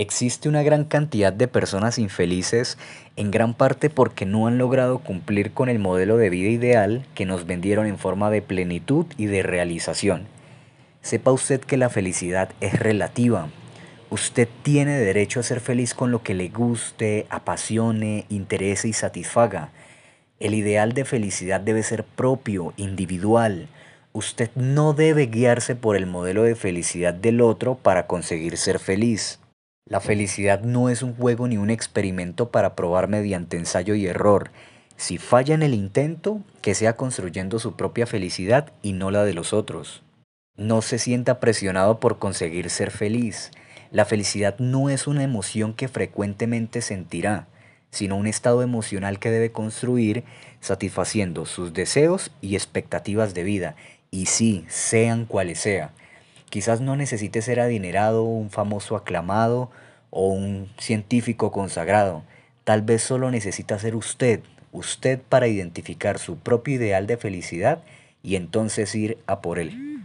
Existe una gran cantidad de personas infelices, en gran parte porque no han logrado cumplir con el modelo de vida ideal que nos vendieron en forma de plenitud y de realización. Sepa usted que la felicidad es relativa. Usted tiene derecho a ser feliz con lo que le guste, apasione, interese y satisfaga. El ideal de felicidad debe ser propio, individual. Usted no debe guiarse por el modelo de felicidad del otro para conseguir ser feliz. La felicidad no es un juego ni un experimento para probar mediante ensayo y error. Si falla en el intento, que sea construyendo su propia felicidad y no la de los otros. No se sienta presionado por conseguir ser feliz. La felicidad no es una emoción que frecuentemente sentirá, sino un estado emocional que debe construir satisfaciendo sus deseos y expectativas de vida, y sí, sean cuales sea. Quizás no necesite ser adinerado, un famoso aclamado o un científico consagrado. Tal vez solo necesita ser usted, usted para identificar su propio ideal de felicidad y entonces ir a por él.